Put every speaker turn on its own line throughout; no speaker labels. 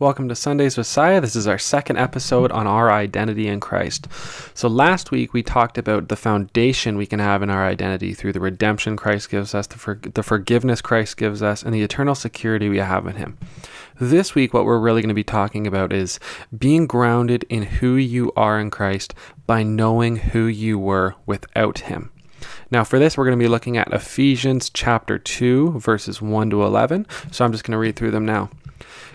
Welcome to Sundays Messiah. This is our second episode on our identity in Christ. So, last week we talked about the foundation we can have in our identity through the redemption Christ gives us, the, for- the forgiveness Christ gives us, and the eternal security we have in Him. This week, what we're really going to be talking about is being grounded in who you are in Christ by knowing who you were without Him. Now, for this, we're going to be looking at Ephesians chapter 2, verses 1 to 11. So, I'm just going to read through them now.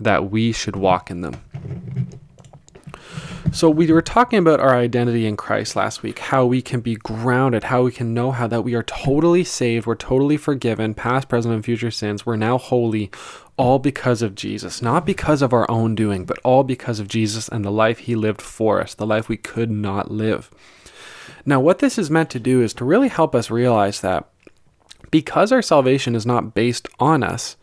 that we should walk in them. So we were talking about our identity in Christ last week, how we can be grounded, how we can know how that we are totally saved, we're totally forgiven, past, present, and future sins. We're now holy, all because of Jesus, not because of our own doing, but all because of Jesus and the life he lived for us, the life we could not live. Now, what this is meant to do is to really help us realize that because our salvation is not based on us,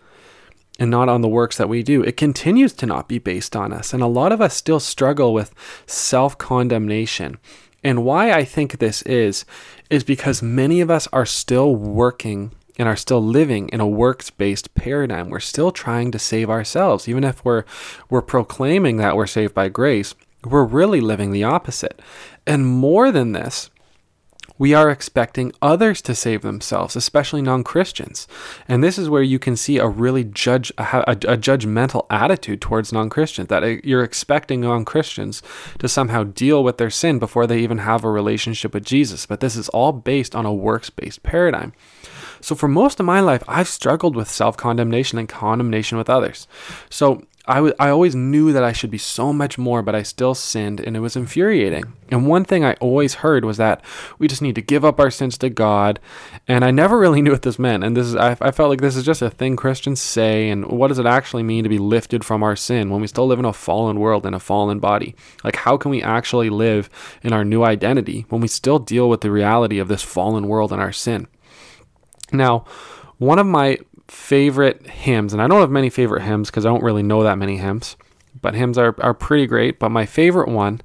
and not on the works that we do. It continues to not be based on us. And a lot of us still struggle with self condemnation. And why I think this is, is because many of us are still working and are still living in a works based paradigm. We're still trying to save ourselves. Even if we're, we're proclaiming that we're saved by grace, we're really living the opposite. And more than this, we are expecting others to save themselves, especially non Christians. And this is where you can see a really judge a, a, judgmental attitude towards non Christians. That you're expecting non Christians to somehow deal with their sin before they even have a relationship with Jesus. But this is all based on a works based paradigm. So for most of my life, I've struggled with self condemnation and condemnation with others. So I, w- I always knew that I should be so much more, but I still sinned, and it was infuriating. And one thing I always heard was that we just need to give up our sins to God, and I never really knew what this meant. And this is I, I felt like this is just a thing Christians say, and what does it actually mean to be lifted from our sin when we still live in a fallen world in a fallen body? Like, how can we actually live in our new identity when we still deal with the reality of this fallen world and our sin? Now, one of my favorite hymns, and I don't have many favorite hymns because I don't really know that many hymns, but hymns are, are pretty great. But my favorite one,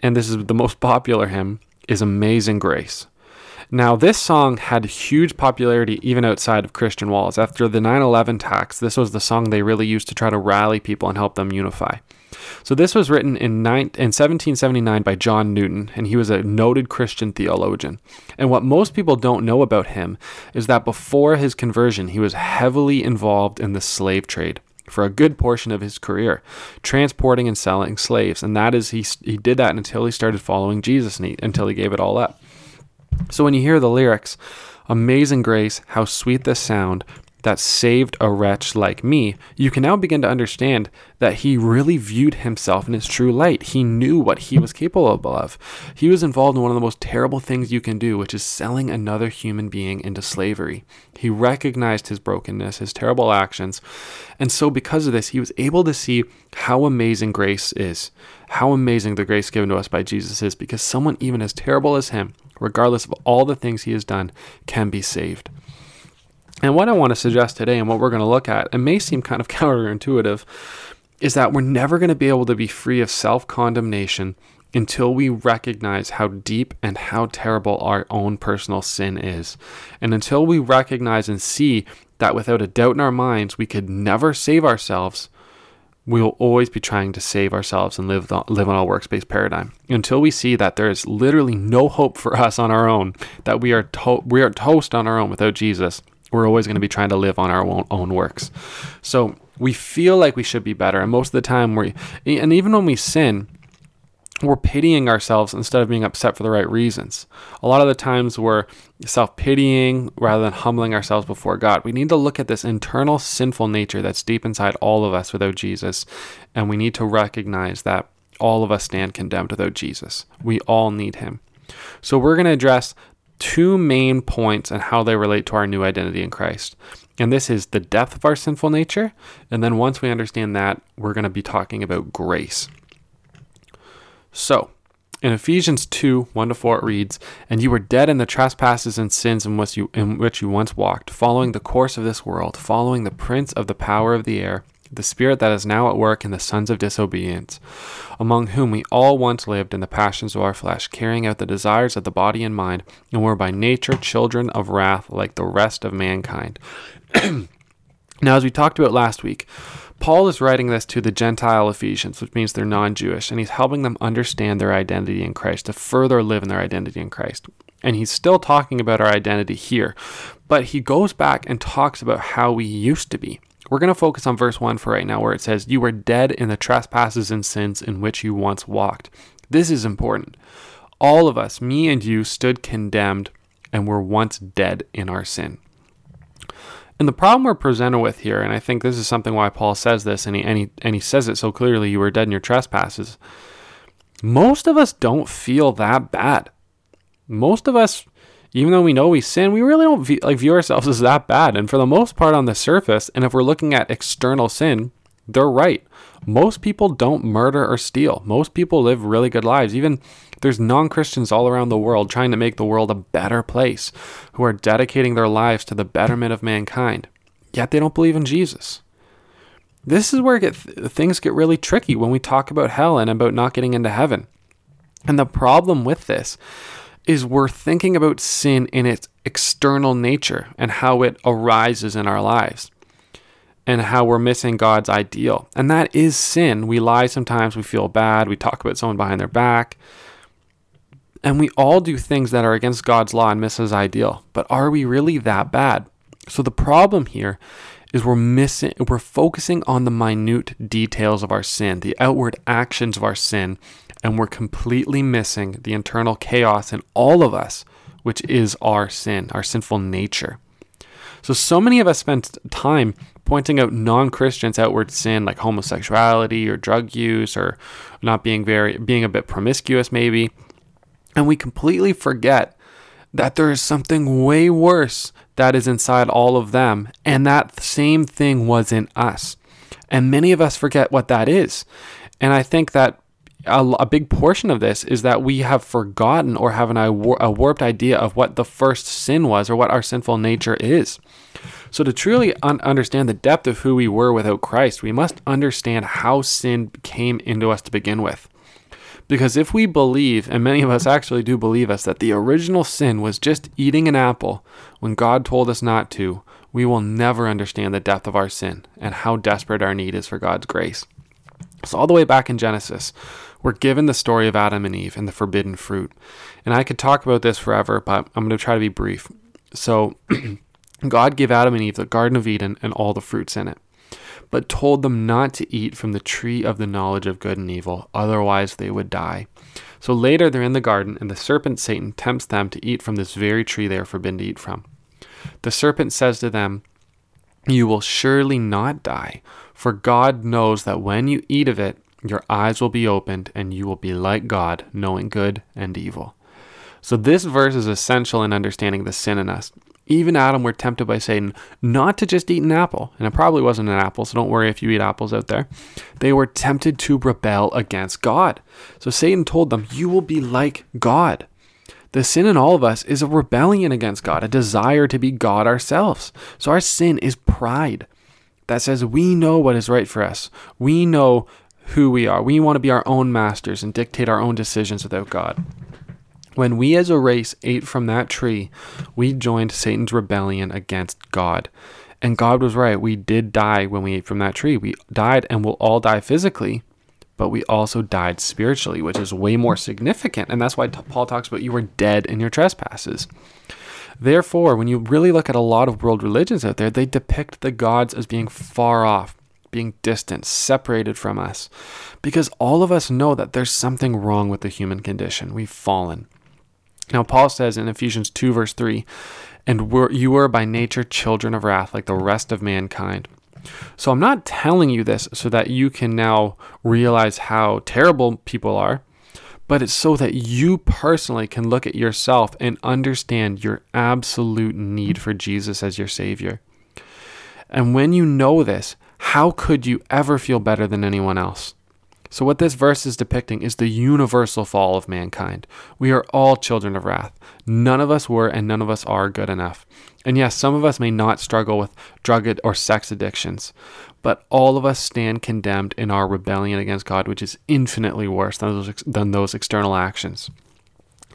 and this is the most popular hymn, is Amazing Grace. Now, this song had huge popularity even outside of Christian walls. After the 9 11 attacks, this was the song they really used to try to rally people and help them unify. So this was written in, in 1779 by John Newton, and he was a noted Christian theologian. And what most people don't know about him is that before his conversion, he was heavily involved in the slave trade for a good portion of his career, transporting and selling slaves. And that is, he, he did that until he started following Jesus, he, until he gave it all up. So when you hear the lyrics, Amazing grace, how sweet the sound that saved a wretch like me, you can now begin to understand that he really viewed himself in his true light. He knew what he was capable of. He was involved in one of the most terrible things you can do, which is selling another human being into slavery. He recognized his brokenness, his terrible actions, and so because of this, he was able to see how amazing grace is, how amazing the grace given to us by Jesus is, because someone even as terrible as him, regardless of all the things he has done, can be saved. And what I want to suggest today and what we're going to look at, it may seem kind of counterintuitive, is that we're never going to be able to be free of self condemnation until we recognize how deep and how terrible our own personal sin is. And until we recognize and see that without a doubt in our minds, we could never save ourselves, we will always be trying to save ourselves and live, live on a works-based paradigm. Until we see that there is literally no hope for us on our own, that we are, to- we are toast on our own without Jesus, we're always going to be trying to live on our own, own works. So we feel like we should be better. And most of the time, we and even when we sin, we're pitying ourselves instead of being upset for the right reasons. A lot of the times we're self pitying rather than humbling ourselves before God. We need to look at this internal sinful nature that's deep inside all of us without Jesus, and we need to recognize that all of us stand condemned without Jesus. We all need Him. So we're going to address two main points and how they relate to our new identity in Christ. And this is the depth of our sinful nature. And then once we understand that, we're going to be talking about grace. So, in Ephesians 2 1 to 4, it reads, And you were dead in the trespasses and sins in which, you, in which you once walked, following the course of this world, following the prince of the power of the air, the spirit that is now at work in the sons of disobedience, among whom we all once lived in the passions of our flesh, carrying out the desires of the body and mind, and were by nature children of wrath like the rest of mankind. now, as we talked about last week, Paul is writing this to the Gentile Ephesians, which means they're non Jewish, and he's helping them understand their identity in Christ, to further live in their identity in Christ. And he's still talking about our identity here, but he goes back and talks about how we used to be. We're going to focus on verse 1 for right now, where it says, You were dead in the trespasses and sins in which you once walked. This is important. All of us, me and you, stood condemned and were once dead in our sin. And the problem we're presented with here, and I think this is something why Paul says this, and he, and he, and he says it so clearly you were dead in your trespasses. Most of us don't feel that bad. Most of us, even though we know we sin, we really don't view, like view ourselves as that bad. And for the most part, on the surface, and if we're looking at external sin, they're right. Most people don't murder or steal. Most people live really good lives. Even there's non Christians all around the world trying to make the world a better place, who are dedicating their lives to the betterment of mankind, yet they don't believe in Jesus. This is where get th- things get really tricky when we talk about hell and about not getting into heaven. And the problem with this is we're thinking about sin in its external nature and how it arises in our lives and how we're missing God's ideal. And that is sin. We lie sometimes, we feel bad, we talk about someone behind their back, and we all do things that are against God's law and miss his ideal. But are we really that bad? So the problem here is we're missing we're focusing on the minute details of our sin, the outward actions of our sin, and we're completely missing the internal chaos in all of us, which is our sin, our sinful nature. So so many of us spend time pointing out non-Christians outward sin like homosexuality or drug use or not being very being a bit promiscuous maybe and we completely forget that there is something way worse that is inside all of them, and that same thing was in us. And many of us forget what that is. And I think that a, a big portion of this is that we have forgotten or have an, a warped idea of what the first sin was or what our sinful nature is. So, to truly un- understand the depth of who we were without Christ, we must understand how sin came into us to begin with. Because if we believe, and many of us actually do believe us, that the original sin was just eating an apple when God told us not to, we will never understand the depth of our sin and how desperate our need is for God's grace. So, all the way back in Genesis, we're given the story of Adam and Eve and the forbidden fruit. And I could talk about this forever, but I'm going to try to be brief. So, God gave Adam and Eve the Garden of Eden and all the fruits in it but told them not to eat from the tree of the knowledge of good and evil, otherwise they would die. So later they're in the garden, and the serpent Satan tempts them to eat from this very tree they are forbidden to eat from. The serpent says to them, You will surely not die, for God knows that when you eat of it, your eyes will be opened, and you will be like God, knowing good and evil. So, this verse is essential in understanding the sin in us even Adam were tempted by Satan not to just eat an apple, and it probably wasn't an apple, so don't worry if you eat apples out there. They were tempted to rebel against God. So Satan told them, You will be like God. The sin in all of us is a rebellion against God, a desire to be God ourselves. So our sin is pride that says we know what is right for us. We know who we are. We want to be our own masters and dictate our own decisions without God. When we as a race ate from that tree, we joined Satan's rebellion against God. And God was right. We did die when we ate from that tree. We died and will all die physically, but we also died spiritually, which is way more significant. And that's why Paul talks about you were dead in your trespasses. Therefore, when you really look at a lot of world religions out there, they depict the gods as being far off, being distant, separated from us, because all of us know that there's something wrong with the human condition. We've fallen. Now, Paul says in Ephesians 2, verse 3, and we're, you are by nature children of wrath, like the rest of mankind. So I'm not telling you this so that you can now realize how terrible people are, but it's so that you personally can look at yourself and understand your absolute need for Jesus as your Savior. And when you know this, how could you ever feel better than anyone else? So, what this verse is depicting is the universal fall of mankind. We are all children of wrath. None of us were and none of us are good enough. And yes, some of us may not struggle with drug or sex addictions, but all of us stand condemned in our rebellion against God, which is infinitely worse than those, than those external actions.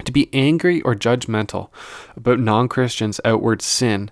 To be angry or judgmental about non Christians' outward sin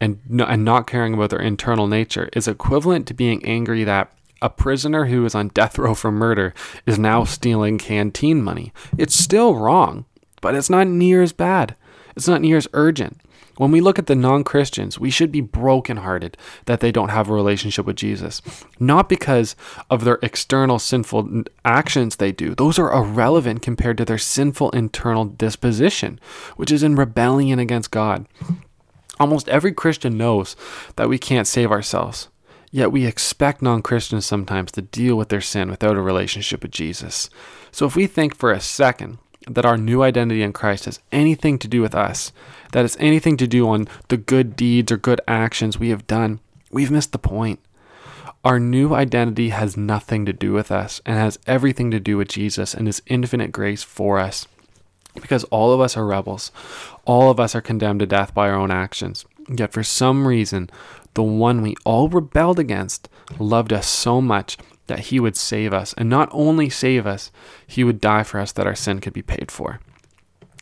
and, and not caring about their internal nature is equivalent to being angry that a prisoner who is on death row for murder is now stealing canteen money. It's still wrong, but it's not near as bad. It's not near as urgent. When we look at the non Christians, we should be brokenhearted that they don't have a relationship with Jesus. Not because of their external sinful actions they do, those are irrelevant compared to their sinful internal disposition, which is in rebellion against God. Almost every Christian knows that we can't save ourselves. Yet we expect non Christians sometimes to deal with their sin without a relationship with Jesus. So if we think for a second that our new identity in Christ has anything to do with us, that it's anything to do on the good deeds or good actions we have done, we've missed the point. Our new identity has nothing to do with us and has everything to do with Jesus and his infinite grace for us. Because all of us are rebels. All of us are condemned to death by our own actions. Yet for some reason, the one we all rebelled against, loved us so much that he would save us. And not only save us, he would die for us that our sin could be paid for.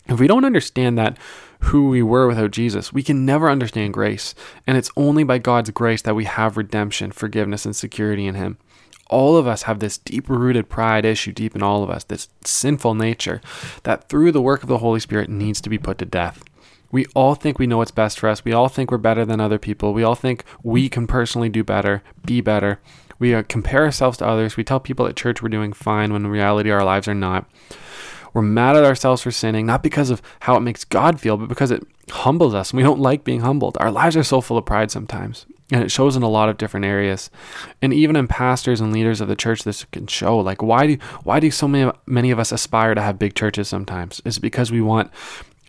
If we don't understand that who we were without Jesus, we can never understand grace. And it's only by God's grace that we have redemption, forgiveness, and security in him. All of us have this deep rooted pride issue deep in all of us, this sinful nature that through the work of the Holy Spirit needs to be put to death. We all think we know what's best for us. We all think we're better than other people. We all think we can personally do better, be better. We uh, compare ourselves to others. We tell people at church we're doing fine when in reality our lives are not. We're mad at ourselves for sinning, not because of how it makes God feel, but because it humbles us. We don't like being humbled. Our lives are so full of pride sometimes, and it shows in a lot of different areas. And even in pastors and leaders of the church, this can show. Like, why do why do so many many of us aspire to have big churches? Sometimes is it because we want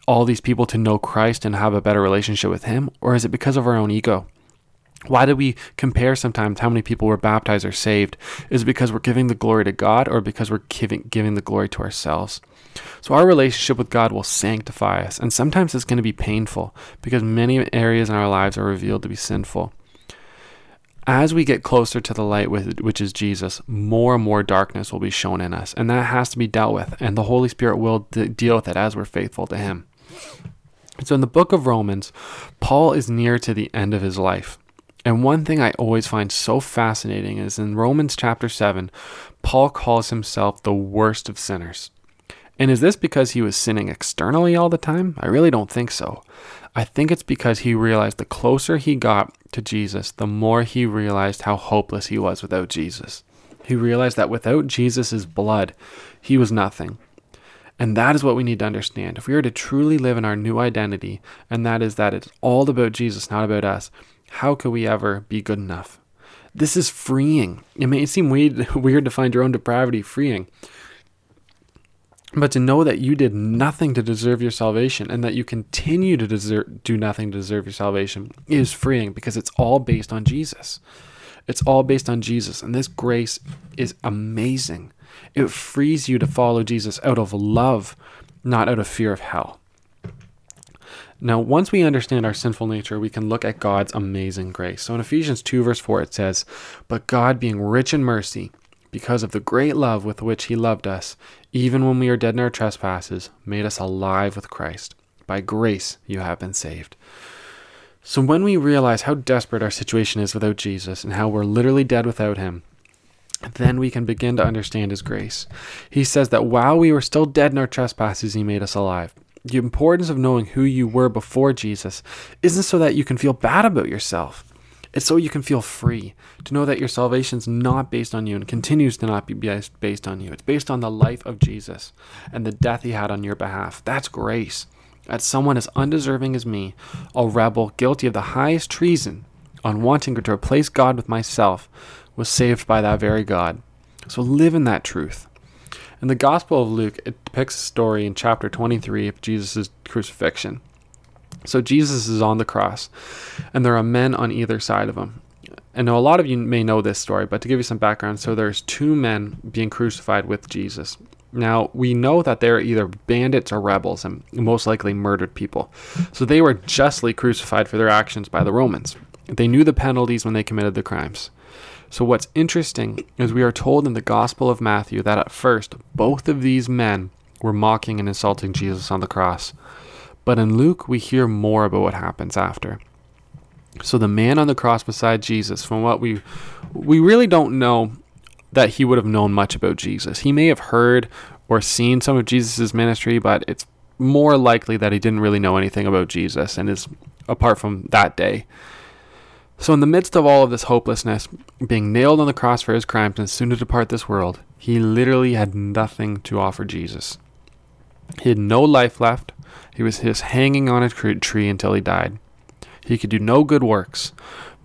all these people to know Christ and have a better relationship with Him? Or is it because of our own ego? Why do we compare sometimes how many people were baptized or saved? Is it because we're giving the glory to God or because we're giving, giving the glory to ourselves? So, our relationship with God will sanctify us, and sometimes it's going to be painful because many areas in our lives are revealed to be sinful. As we get closer to the light, which is Jesus, more and more darkness will be shown in us, and that has to be dealt with, and the Holy Spirit will deal with it as we're faithful to Him. So, in the book of Romans, Paul is near to the end of his life. And one thing I always find so fascinating is in Romans chapter 7, Paul calls himself the worst of sinners. And is this because he was sinning externally all the time? I really don't think so. I think it's because he realized the closer he got to Jesus, the more he realized how hopeless he was without Jesus. He realized that without Jesus' blood, he was nothing. And that is what we need to understand. If we are to truly live in our new identity, and that is that it's all about Jesus, not about us, how could we ever be good enough? This is freeing. It may seem weird to find your own depravity freeing, but to know that you did nothing to deserve your salvation and that you continue to deserve, do nothing to deserve your salvation is freeing because it's all based on Jesus. It's all based on Jesus. And this grace is amazing. It frees you to follow Jesus out of love, not out of fear of hell. Now, once we understand our sinful nature, we can look at God's amazing grace. So in Ephesians 2, verse 4, it says, But God, being rich in mercy, because of the great love with which He loved us, even when we were dead in our trespasses, made us alive with Christ. By grace you have been saved. So when we realize how desperate our situation is without Jesus and how we're literally dead without Him, then we can begin to understand His grace. He says that while we were still dead in our trespasses, He made us alive. The importance of knowing who you were before Jesus isn't so that you can feel bad about yourself. It's so you can feel free to know that your salvation is not based on you and continues to not be based on you. It's based on the life of Jesus and the death he had on your behalf. That's grace. That someone as undeserving as me, a rebel guilty of the highest treason on wanting to replace God with myself, was saved by that very God. So live in that truth. In the Gospel of Luke, it depicts a story in chapter 23 of Jesus' crucifixion. So Jesus is on the cross, and there are men on either side of him. And now a lot of you may know this story, but to give you some background, so there's two men being crucified with Jesus. Now, we know that they're either bandits or rebels and most likely murdered people. So they were justly crucified for their actions by the Romans. They knew the penalties when they committed the crimes. So, what's interesting is we are told in the Gospel of Matthew that at first both of these men were mocking and insulting Jesus on the cross. But in Luke, we hear more about what happens after. So the man on the cross beside Jesus, from what we we really don't know that he would have known much about Jesus. He may have heard or seen some of Jesus' ministry, but it's more likely that he didn't really know anything about Jesus and is apart from that day. So, in the midst of all of this hopelessness, being nailed on the cross for his crimes and soon to depart this world, he literally had nothing to offer Jesus. He had no life left. He was just hanging on a tree until he died. He could do no good works.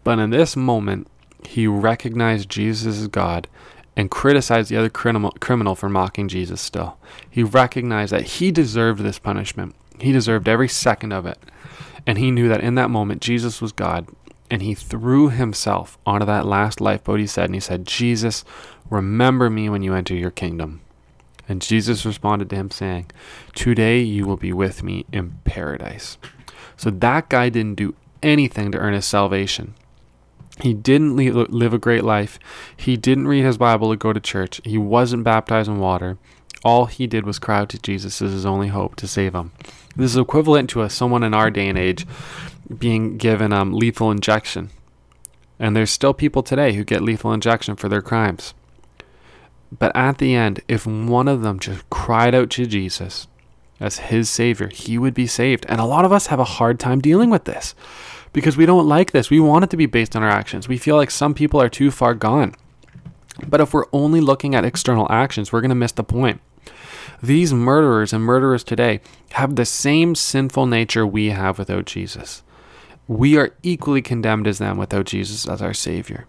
But in this moment, he recognized Jesus as God and criticized the other criminal, for mocking Jesus still. He recognized that he deserved this punishment. He deserved every second of it. And he knew that in that moment, Jesus was God. And he threw himself onto that last lifeboat, he said, and he said, Jesus, remember me when you enter your kingdom. And Jesus responded to him, saying, Today you will be with me in paradise. So that guy didn't do anything to earn his salvation. He didn't live a great life. He didn't read his Bible or go to church. He wasn't baptized in water. All he did was cry out to Jesus as his only hope to save him. This is equivalent to a, someone in our day and age being given um, lethal injection. And there's still people today who get lethal injection for their crimes. But at the end, if one of them just cried out to Jesus as his Savior, he would be saved. And a lot of us have a hard time dealing with this because we don't like this. We want it to be based on our actions. We feel like some people are too far gone. But if we're only looking at external actions, we're going to miss the point. These murderers and murderers today have the same sinful nature we have without Jesus. We are equally condemned as them without Jesus as our Savior.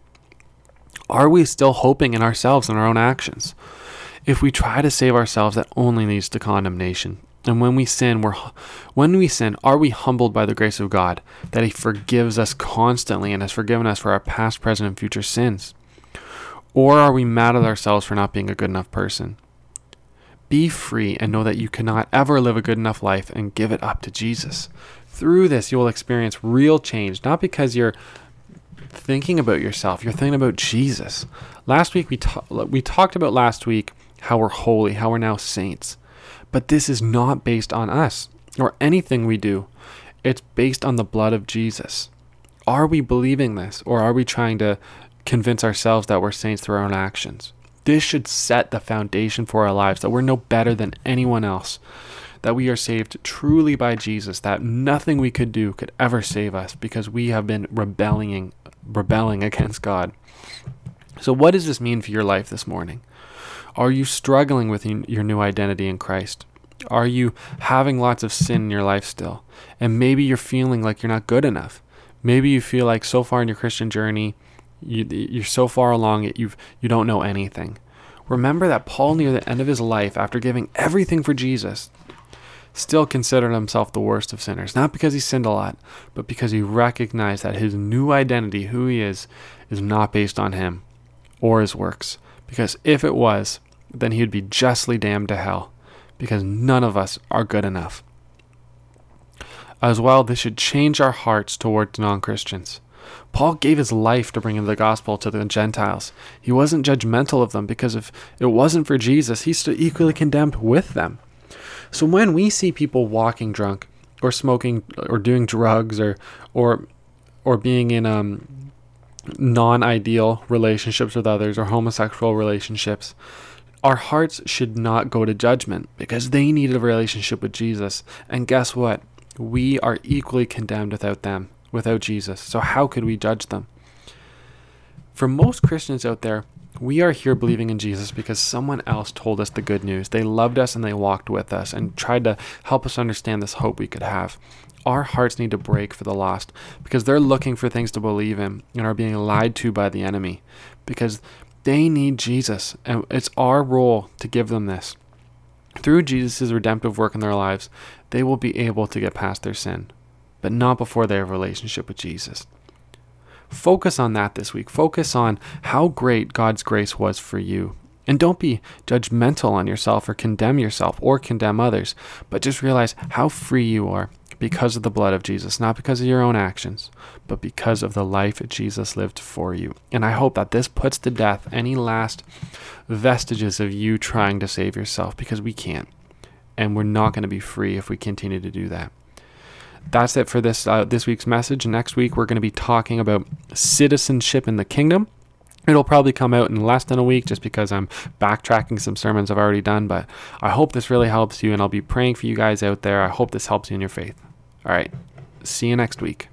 Are we still hoping in ourselves and our own actions? If we try to save ourselves, that only leads to condemnation. And when we sin, we're when we sin, are we humbled by the grace of God that He forgives us constantly and has forgiven us for our past, present, and future sins? Or are we mad at ourselves for not being a good enough person? Be free and know that you cannot ever live a good enough life and give it up to Jesus. Through this, you will experience real change, not because you're thinking about yourself. You're thinking about Jesus. Last week we ta- we talked about last week how we're holy, how we're now saints. But this is not based on us or anything we do. It's based on the blood of Jesus. Are we believing this or are we trying to convince ourselves that we're saints through our own actions? This should set the foundation for our lives that we're no better than anyone else, that we are saved truly by Jesus, that nothing we could do could ever save us because we have been rebelling rebelling against God. So, what does this mean for your life this morning? Are you struggling with your new identity in Christ? Are you having lots of sin in your life still? And maybe you're feeling like you're not good enough. Maybe you feel like so far in your Christian journey, you, you're so far along it, you've, you don't know anything. Remember that Paul, near the end of his life, after giving everything for Jesus, still considered himself the worst of sinners. Not because he sinned a lot, but because he recognized that his new identity, who he is, is not based on him or his works. Because if it was, then he would be justly damned to hell, because none of us are good enough. As well, this should change our hearts towards non Christians. Paul gave his life to bringing the gospel to the Gentiles. He wasn't judgmental of them because if it wasn't for Jesus, he still equally condemned with them. So when we see people walking drunk or smoking or doing drugs or or or being in um, non-ideal relationships with others or homosexual relationships, our hearts should not go to judgment because they needed a relationship with Jesus. And guess what? We are equally condemned without them, without Jesus. So how could we judge them? For most Christians out there, we are here believing in Jesus because someone else told us the good news. They loved us and they walked with us and tried to help us understand this hope we could have. Our hearts need to break for the lost because they're looking for things to believe in and are being lied to by the enemy because they need Jesus and it's our role to give them this. Through Jesus' redemptive work in their lives, they will be able to get past their sin, but not before they have a relationship with Jesus. Focus on that this week. Focus on how great God's grace was for you. And don't be judgmental on yourself or condemn yourself or condemn others, but just realize how free you are because of the blood of Jesus, not because of your own actions, but because of the life Jesus lived for you. And I hope that this puts to death any last vestiges of you trying to save yourself because we can't. And we're not going to be free if we continue to do that that's it for this uh, this week's message. Next week we're going to be talking about citizenship in the kingdom. It'll probably come out in less than a week just because I'm backtracking some sermons I've already done, but I hope this really helps you and I'll be praying for you guys out there. I hope this helps you in your faith. All right. See you next week.